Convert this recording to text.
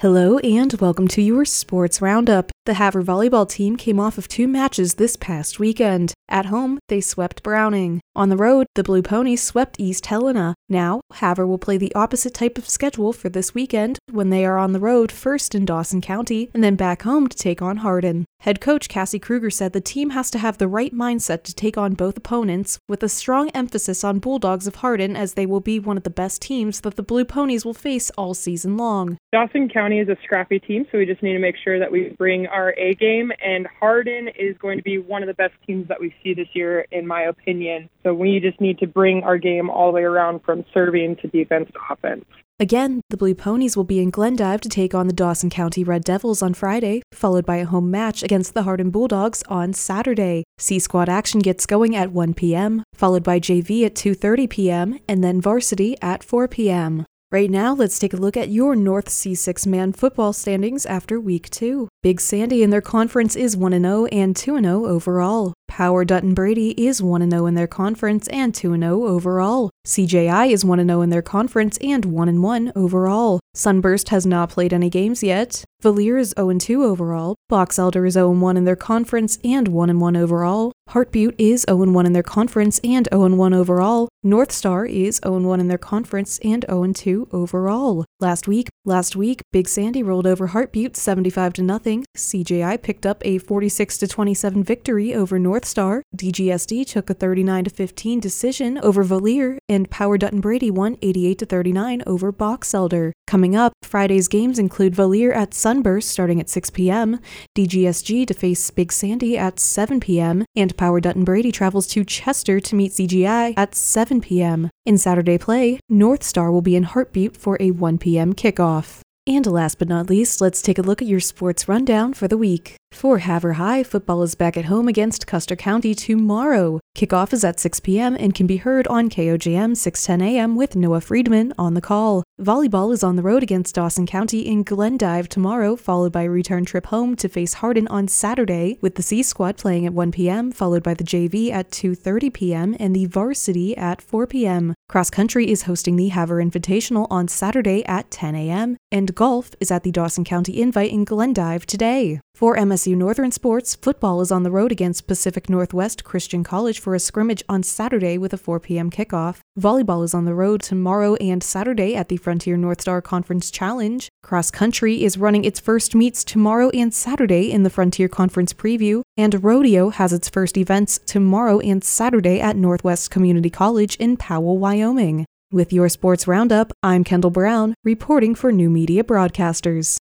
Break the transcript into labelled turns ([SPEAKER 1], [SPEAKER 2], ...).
[SPEAKER 1] Hello and welcome to your Sports Roundup. The Havre volleyball team came off of two matches this past weekend. At home, they swept Browning. On the road, the Blue Ponies swept East Helena. Now, Havre will play the opposite type of schedule for this weekend when they are on the road first in Dawson County and then back home to take on Hardin. Head coach Cassie Kruger said the team has to have the right mindset to take on both opponents, with a strong emphasis on Bulldogs of Hardin as they will be one of the best teams that the Blue Ponies will face all season long.
[SPEAKER 2] Dawson County is a scrappy team, so we just need to make sure that we bring our A game, and Hardin is going to be one of the best teams that we see this year, in my opinion. So we just need to bring our game all the way around from serving to defense to offense.
[SPEAKER 1] Again, the Blue Ponies will be in Glendive to take on the Dawson County Red Devils on Friday, followed by a home match against the Hardin Bulldogs on Saturday. C Squad action gets going at 1 p.m., followed by JV at 2:30 p.m., and then varsity at 4 p.m. Right now, let's take a look at your North C6 man football standings after week 2. Big Sandy in their conference is 1 0 and 2 0 overall. Power Dutton Brady is 1 0 in their conference and 2 0 overall. CJI is 1 0 in their conference and 1 1 overall. Sunburst has not played any games yet. Valier is 0 2 overall. Box Elder is 0 1 in their conference and 1 1 overall. Heart Butte is 0 1 in their conference and 0 1 overall. North Star is 0 1 in their conference and 0 2 overall. Last week, last week, Big Sandy rolled over Heart Butte 75 to nothing. CJI picked up a 46 to 27 victory over North Star. DGSD took a 39 to 15 decision over Valier, and Power Dutton Brady won 88 to 39 over Box Elder. Coming up, Friday's games include Valier at Sunburst starting at 6 p.m., DGSG to face Big Sandy at 7 p.m., and Power Dutton Brady travels to Chester to meet CJI at 7 p.m. In Saturday play, North Star will be in Heart Butte for a 1 p.m. kickoff. And last but not least, let's take a look at your sports rundown for the week. For Havre High, football is back at home against Custer County tomorrow. Kickoff is at 6 p.m. and can be heard on KOJM 610 a.m. with Noah Friedman on the call. Volleyball is on the road against Dawson County in Glendive tomorrow, followed by a return trip home to face Hardin on Saturday, with the C Squad playing at 1 p.m., followed by the JV at 2:30 p.m. and the Varsity at 4 p.m. Cross Country is hosting the Havre Invitational on Saturday at 10 a.m., and golf is at the Dawson County Invite in Glendive today. For MSU Northern Sports, football is on the road against Pacific Northwest Christian College for a scrimmage on Saturday with a 4 p.m. kickoff. Volleyball is on the road tomorrow and Saturday at the Frontier North Star Conference Challenge. Cross Country is running its first meets tomorrow and Saturday in the Frontier Conference Preview, and Rodeo has its first events tomorrow and Saturday at Northwest Community College in Powell, Wyoming. With your sports roundup, I'm Kendall Brown, reporting for New Media Broadcasters.